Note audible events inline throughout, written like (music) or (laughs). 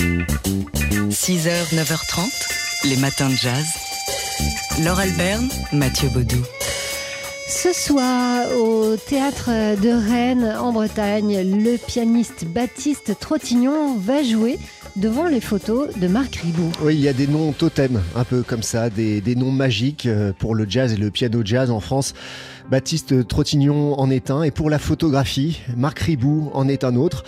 6h, 9h30, les matins de jazz. Laure Alberne, Mathieu Baudou. Ce soir, au théâtre de Rennes, en Bretagne, le pianiste Baptiste Trottignon va jouer devant les photos de Marc Ribot. Oui, il y a des noms totems, un peu comme ça, des, des noms magiques euh, pour le jazz et le piano jazz en France. Baptiste Trottignon en est un, et pour la photographie, Marc Ribou en est un autre.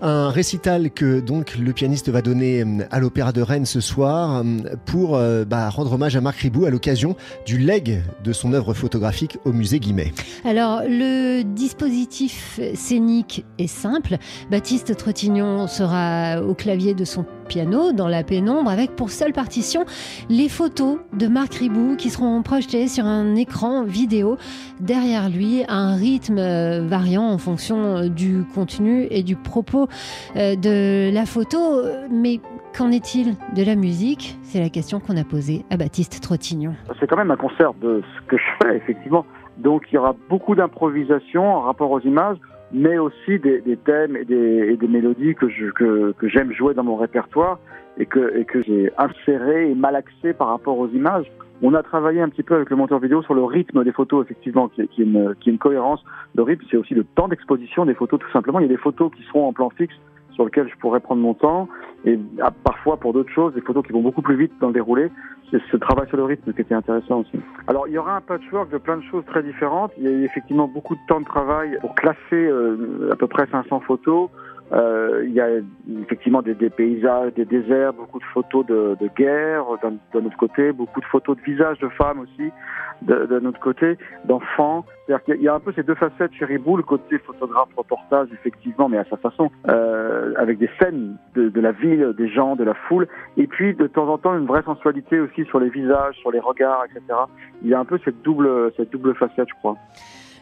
Un récital que donc le pianiste va donner euh, à l'Opéra de Rennes ce soir euh, pour bah, rendre hommage à Marc Ribou à l'occasion du leg de son œuvre photographique au musée Guimet. Alors, le dispositif scénique est simple. Baptiste Trottignon sera au clavier de son piano dans la pénombre avec pour seule partition les photos de Marc Ribou qui seront projetées sur un écran vidéo derrière lui, un rythme euh, variant en fonction euh, du contenu et du propos euh, de la photo. Mais qu'en est-il de la musique? C'est la question qu'on a posée à Baptiste Trottignon. C'est quand même un concert de ce que je fais, (laughs) effectivement. Donc il y aura beaucoup d'improvisation en rapport aux images mais aussi des, des thèmes et des, et des, mélodies que je, que, que j'aime jouer dans mon répertoire et que, et que j'ai inséré et malaxé par rapport aux images. On a travaillé un petit peu avec le monteur vidéo sur le rythme des photos, effectivement, qui qui est, une, qui est une cohérence. Le rythme, c'est aussi le temps d'exposition des photos, tout simplement. Il y a des photos qui seront en plan fixe sur lesquelles je pourrais prendre mon temps, et ah, parfois pour d'autres choses, des photos qui vont beaucoup plus vite dans le déroulé. C'est ce travail sur le rythme qui était intéressant aussi. Alors il y aura un patchwork de plein de choses très différentes. Il y a eu effectivement beaucoup de temps de travail pour classer euh, à peu près 500 photos. Euh, il y a effectivement des, des, paysages, des déserts, beaucoup de photos de, de guerre d'un autre côté, beaucoup de photos de visages de femmes aussi d'un autre côté, d'enfants. C'est-à-dire qu'il y a un peu ces deux facettes chez Ribou, le côté photographe, reportage, effectivement, mais à sa façon, euh, avec des scènes de, de, la ville, des gens, de la foule, et puis de temps en temps une vraie sensualité aussi sur les visages, sur les regards, etc. Il y a un peu cette double, cette double facette, je crois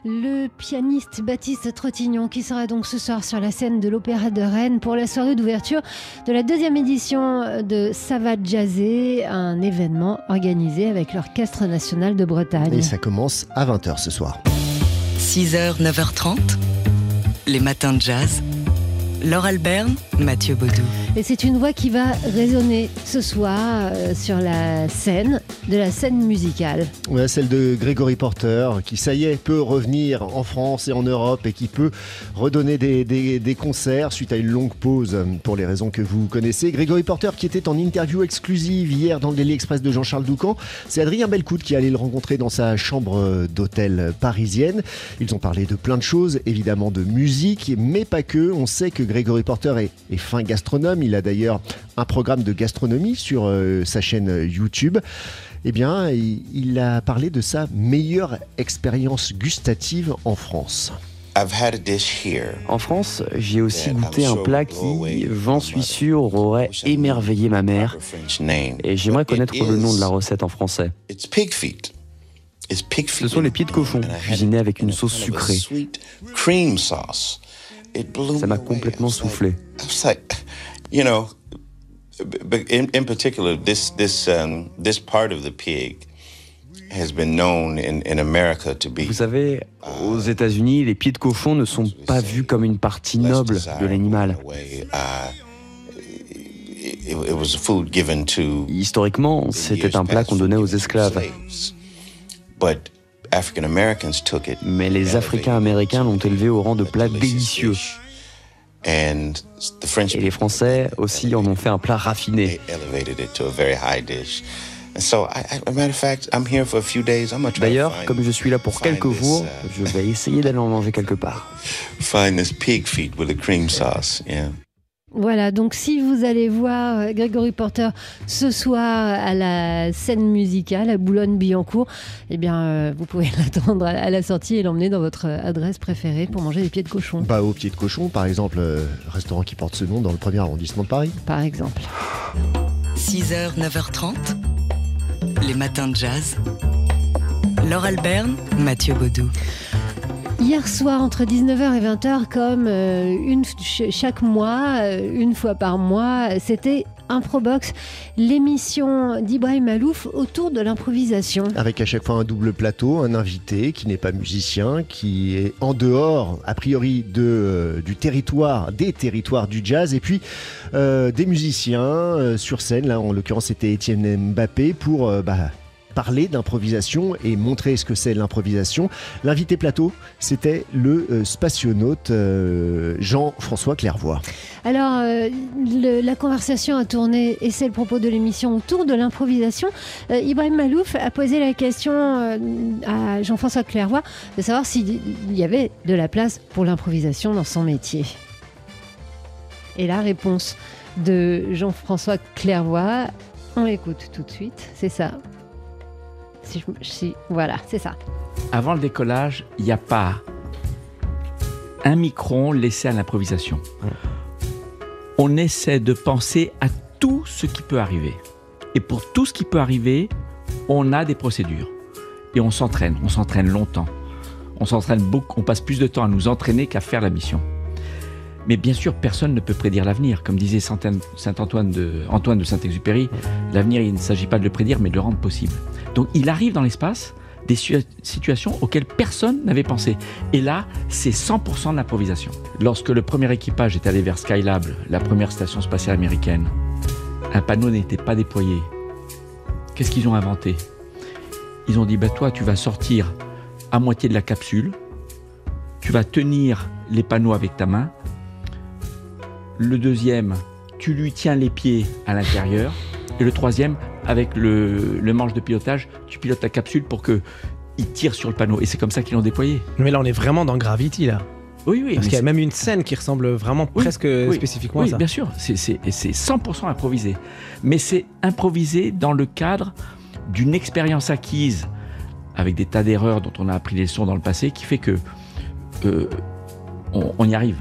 le pianiste Baptiste Trottignon qui sera donc ce soir sur la scène de l'Opéra de Rennes pour la soirée d'ouverture de la deuxième édition de Sava Jazzé, un événement organisé avec l'Orchestre national de Bretagne. Et ça commence à 20h ce soir. 6h, 9h30, les matins de jazz. Laure Alberne, Mathieu Baudou. Et c'est une voix qui va résonner ce soir euh, sur la scène, de la scène musicale. Ouais, celle de Grégory Porter, qui ça y est peut revenir en France et en Europe et qui peut redonner des, des, concerts suite à une longue pause pour les raisons que vous connaissez. Grégory Porter qui était en interview exclusive hier dans le Daily Express de Jean-Charles Doucan. C'est Adrien Belcout qui allait le rencontrer dans sa chambre d'hôtel parisienne. Ils ont parlé de plein de choses, évidemment de musique, mais pas que. On sait que Grégory Porter est, est fin gastronome. Il a d'ailleurs un programme de gastronomie sur euh, sa chaîne YouTube. Eh bien, il, il a parlé de sa meilleure expérience gustative en France. En France, j'ai aussi goûté un plat qui, j'en suis sûr, aurait émerveillé ma mère. Et j'aimerais connaître le nom de la recette en français. Ce sont les pieds de cochon, cuisinés avec une sauce sucrée. Ça m'a complètement soufflé. You know, in, in particular, this this um, this part of the pig has been known in, in America to be. Vous savez, aux États-Unis, les pieds de cochon ne sont pas vus comme une partie noble de l'animal. Historiquement, c'était un plat qu'on donnait aux esclaves. Mais les Africains américains l'ont élevé au rang de plat délicieux. Et les Français aussi en ont fait un plat raffiné. D'ailleurs, comme je suis là pour quelques jours, je vais essayer d'aller en manger quelque part. Voilà, donc si vous allez voir euh, Grégory Porter ce soir à la scène musicale à Boulogne-Billancourt, eh bien, euh, vous pouvez (laughs) l'attendre à la sortie et l'emmener dans votre adresse préférée pour manger des pieds de cochon. Bah, au pied de cochon, par exemple, euh, restaurant qui porte ce nom dans le premier arrondissement de Paris. Par exemple. 6h, 9h30, les matins de jazz. Laure Alberne, Mathieu Baudou. Hier soir, entre 19h et 20h, comme euh, chaque mois, euh, une fois par mois, c'était Improbox, l'émission d'Ibrahim Malouf autour de l'improvisation. Avec à chaque fois un double plateau, un invité qui n'est pas musicien, qui est en dehors, a priori, euh, des territoires du jazz, et puis des musiciens sur scène. Là, en l'occurrence, c'était Étienne Mbappé pour bah, parler d'improvisation et montrer ce que c'est l'improvisation. L'invité plateau, c'était le euh, spationaute euh, Jean-François Clairvoy. Alors, euh, la conversation a tourné, et c'est le propos de l'émission, autour de l'improvisation. Ibrahim Malouf a posé la question à Jean-François Clairvoy de savoir s'il y avait de la place pour l'improvisation dans son métier. Et la réponse de Jean-François Clairvoy, on l'écoute tout de suite, c'est ça. Si, voilà, c'est ça. Avant le décollage, il n'y a pas un micron laissé à l'improvisation. On essaie de penser à tout ce qui peut arriver. Et pour tout ce qui peut arriver, on a des procédures. Et on s'entraîne, on s'entraîne longtemps. On s'entraîne beaucoup, on passe plus de temps à nous entraîner qu'à faire la mission. Mais bien sûr, personne ne peut prédire l'avenir. Comme disait Saint Antoine de, Antoine de Saint-Exupéry, l'avenir, il ne s'agit pas de le prédire, mais de le rendre possible. Donc il arrive dans l'espace des situations auxquelles personne n'avait pensé. Et là, c'est 100% de l'improvisation. Lorsque le premier équipage est allé vers Skylab, la première station spatiale américaine, un panneau n'était pas déployé. Qu'est-ce qu'ils ont inventé? Ils ont dit, bah toi, tu vas sortir à moitié de la capsule, tu vas tenir les panneaux avec ta main, le deuxième, tu lui tiens les pieds à l'intérieur, et le troisième, avec le, manche de pilotage, tu pilotes la capsule pour que il tire sur le panneau. Et c'est comme ça qu'ils l'ont déployé. Mais là, on est vraiment dans Gravity, là. Oui, oui. Parce qu'il y a même une scène qui ressemble vraiment presque spécifiquement à ça. Oui, bien sûr. C'est 100% improvisé. Mais c'est improvisé dans le cadre d'une expérience acquise avec des tas d'erreurs dont on a appris les leçons dans le passé qui fait que euh, on y arrive.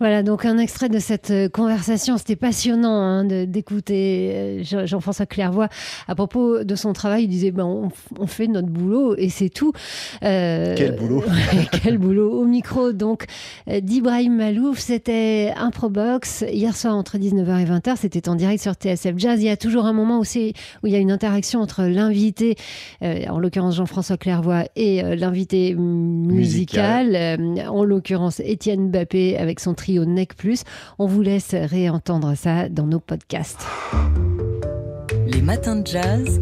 Voilà, donc un extrait de cette euh, conversation. C'était passionnant hein, d'écouter euh, Jean-François Clairvoy à propos de son travail. Il disait ben, on, fait notre boulot et c'est tout. Euh, quel boulot (laughs) Quel boulot Au micro, donc, d'Ibrahim Malouf. C'était Improbox hier soir entre 19h et 20h. C'était en direct sur TSF Jazz. Il y a toujours un moment où, où il y a une interaction entre l'invité, en l'occurrence Jean-François Clairvoy, et l'invité musical, en l'occurrence Étienne Bappé avec son trio NEC. On vous laisse réentendre ça dans nos podcasts. Les matins de jazz.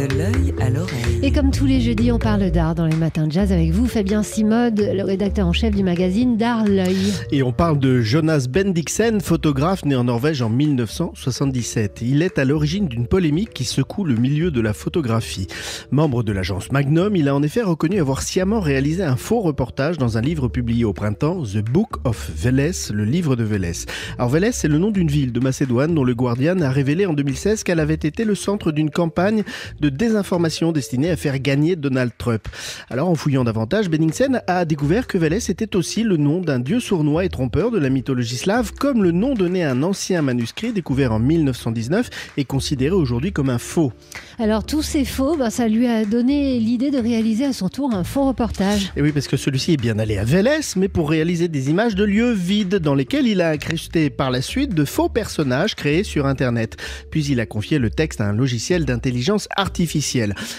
De l'œil à l'oreille. Et comme tous les jeudis, on parle d'art dans les matins de jazz avec vous, Fabien Simode, le rédacteur en chef du magazine D'Art L'œil. Et on parle de Jonas Bendiksen, photographe né en Norvège en 1977. Il est à l'origine d'une polémique qui secoue le milieu de la photographie. Membre de l'agence Magnum, il a en effet reconnu avoir sciemment réalisé un faux reportage dans un livre publié au printemps, The Book of Veles, le livre de Veles. Alors Veles, c'est le nom d'une ville de Macédoine dont le Guardian a révélé en 2016 qu'elle avait été le centre d'une campagne de désinformation destinée à faire gagner Donald Trump. Alors en fouillant davantage, Benningsen a découvert que Vélez était aussi le nom d'un dieu sournois et trompeur de la mythologie slave, comme le nom donné à un ancien manuscrit découvert en 1919 et considéré aujourd'hui comme un faux. Alors tous ces faux, ben, ça lui a donné l'idée de réaliser à son tour un faux reportage. Et oui, parce que celui-ci est bien allé à Vélez, mais pour réaliser des images de lieux vides dans lesquels il a incrusté par la suite de faux personnages créés sur Internet. Puis il a confié le texte à un logiciel d'intelligence artificielle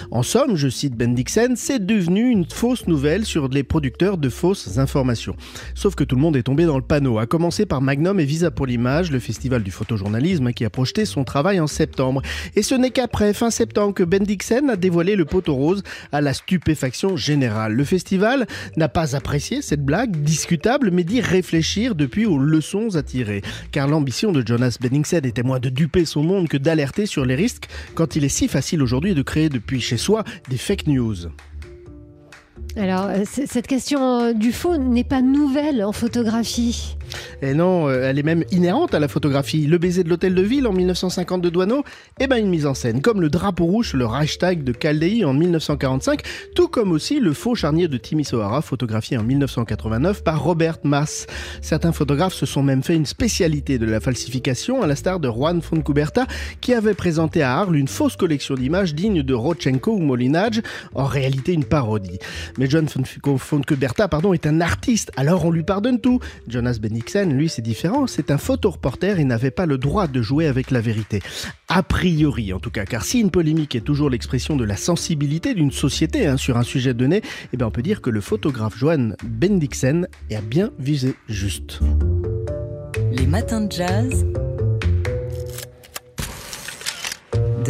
En somme, je cite Ben Dixon, c'est devenu une fausse nouvelle sur les producteurs de fausses informations. Sauf que tout le monde est tombé dans le panneau, à commencer par Magnum et Visa pour l'image, le festival du photojournalisme qui a projeté son travail en septembre. Et ce n'est qu'après fin septembre que Ben Dixon a dévoilé le poteau rose à la stupéfaction générale. Le festival n'a pas apprécié cette blague discutable, mais dit réfléchir depuis aux leçons à tirer. Car l'ambition de Jonas Benningsen était moins de duper son monde que d'alerter sur les risques quand il est si facile aujourd'hui de créer depuis chez soi des fake news. Alors, euh, cette question du faux n'est pas nouvelle en photographie. Et non, euh, elle est même inhérente à la photographie. Le baiser de l'hôtel de ville en 1950 de Douaneau, eh ben une mise en scène, comme le drapeau rouge, le Reichstag de Caldei en 1945, tout comme aussi le faux charnier de Timisoara, photographié en 1989 par Robert Mass. Certains photographes se sont même fait une spécialité de la falsification, à la star de Juan Fontcuberta, qui avait présenté à Arles une fausse collection d'images dignes de Rodchenko ou Molinage, en réalité une parodie. Mais John Fontcuberta, pardon, est un artiste, alors on lui pardonne tout. Jonas Bendixen, lui, c'est différent, c'est un photoreporter et n'avait pas le droit de jouer avec la vérité. A priori, en tout cas, car si une polémique est toujours l'expression de la sensibilité d'une société hein, sur un sujet donné, eh bien on peut dire que le photographe Johan Bendixen a bien visé juste. Les matins de jazz.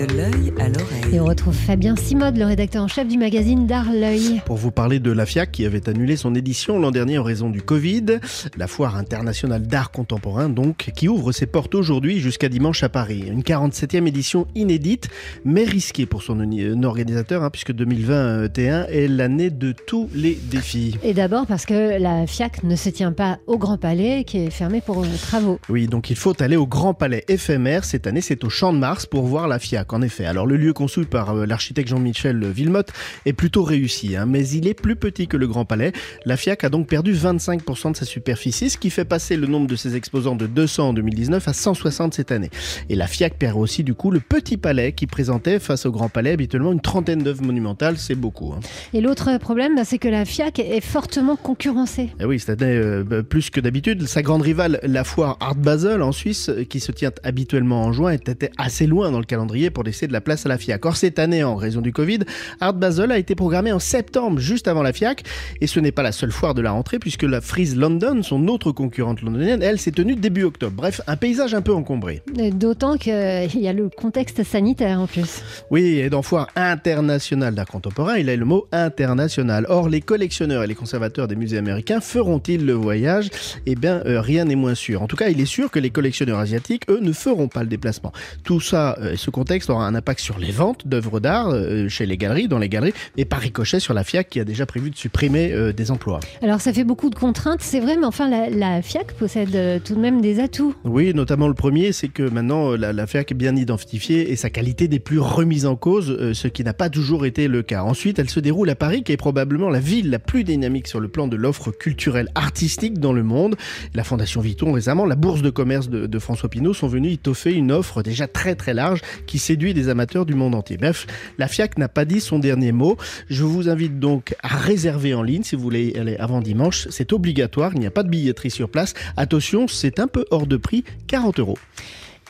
De l'œil à l'oreille. Et on retrouve Fabien Simode, le rédacteur en chef du magazine D'Art L'œil. Pour vous parler de la FIAC qui avait annulé son édition l'an dernier en raison du Covid, la foire internationale d'art contemporain donc, qui ouvre ses portes aujourd'hui jusqu'à dimanche à Paris. Une 47e édition inédite, mais risquée pour son organisateur, hein, puisque 2021 est l'année de tous les défis. Et d'abord parce que la FIAC ne se tient pas au Grand Palais, qui est fermé pour travaux. Oui, donc il faut aller au Grand Palais éphémère. Cette année, c'est au Champ de Mars pour voir la FIAC en effet. Alors le lieu conçu par euh, l'architecte Jean-Michel Villemotte est plutôt réussi, hein, mais il est plus petit que le Grand Palais. La FIAC a donc perdu 25% de sa superficie, ce qui fait passer le nombre de ses exposants de 200 en 2019 à 160 cette année. Et la FIAC perd aussi du coup le Petit Palais qui présentait face au Grand Palais habituellement une trentaine d'œuvres monumentales, c'est beaucoup. Hein. Et l'autre problème, bah, c'est que la FIAC est fortement concurrencée. Et eh oui, cette année euh, bah, plus que d'habitude. Sa grande rivale, la foire Art Basel en Suisse, qui se tient habituellement en juin, était assez loin dans le calendrier pour laisser de la place à la FIAC. Or, cette année, en raison du Covid, Art Basel a été programmé en septembre, juste avant la FIAC. Et ce n'est pas la seule foire de la rentrée, puisque la Freeze London, son autre concurrente londonienne, elle, s'est tenue début octobre. Bref, un paysage un peu encombré. D'autant qu'il y a le contexte sanitaire en plus. Oui, et dans foire internationale d'art contemporain, il a le mot international. Or, les collectionneurs et les conservateurs des musées américains feront-ils le voyage? Eh bien, euh, rien n'est moins sûr. En tout cas, il est sûr que les collectionneurs asiatiques, eux, ne feront pas le déplacement. Tout ça, euh, ce contexte aura un impact sur les ventes d'œuvres d'art euh, chez les galeries, dans les galeries, et par ricochet sur la FIAC qui a déjà prévu de supprimer euh, des emplois. Alors ça fait beaucoup de contraintes, c'est vrai, mais enfin la, FIAC possède euh, tout de même des atouts. Oui, notamment le premier, c'est que maintenant la, FIAC est bien identifiée et sa qualité n'est plus remise en cause, ce qui n'a pas toujours été le cas. Ensuite, elle se déroule à Paris, qui est probablement la ville la plus dynamique sur le plan de l'offre culturelle artistique dans le monde. La Fondation Vuitton récemment, la bourse de commerce de, de François Pinault sont venus étoffer une offre déjà très très large qui séduit des amateurs du monde entier. Bref, la FIAC n'a pas dit son dernier mot. Je vous invite donc à réserver en ligne si vous voulez aller avant dimanche. C'est obligatoire, il n'y a pas de billetterie sur place. Attention, c'est un peu hors de prix, 40 euros.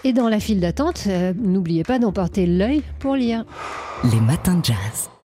Et dans la file d'attente, euh, n'oubliez pas d'emporter l'œil pour lire. Les matins de jazz.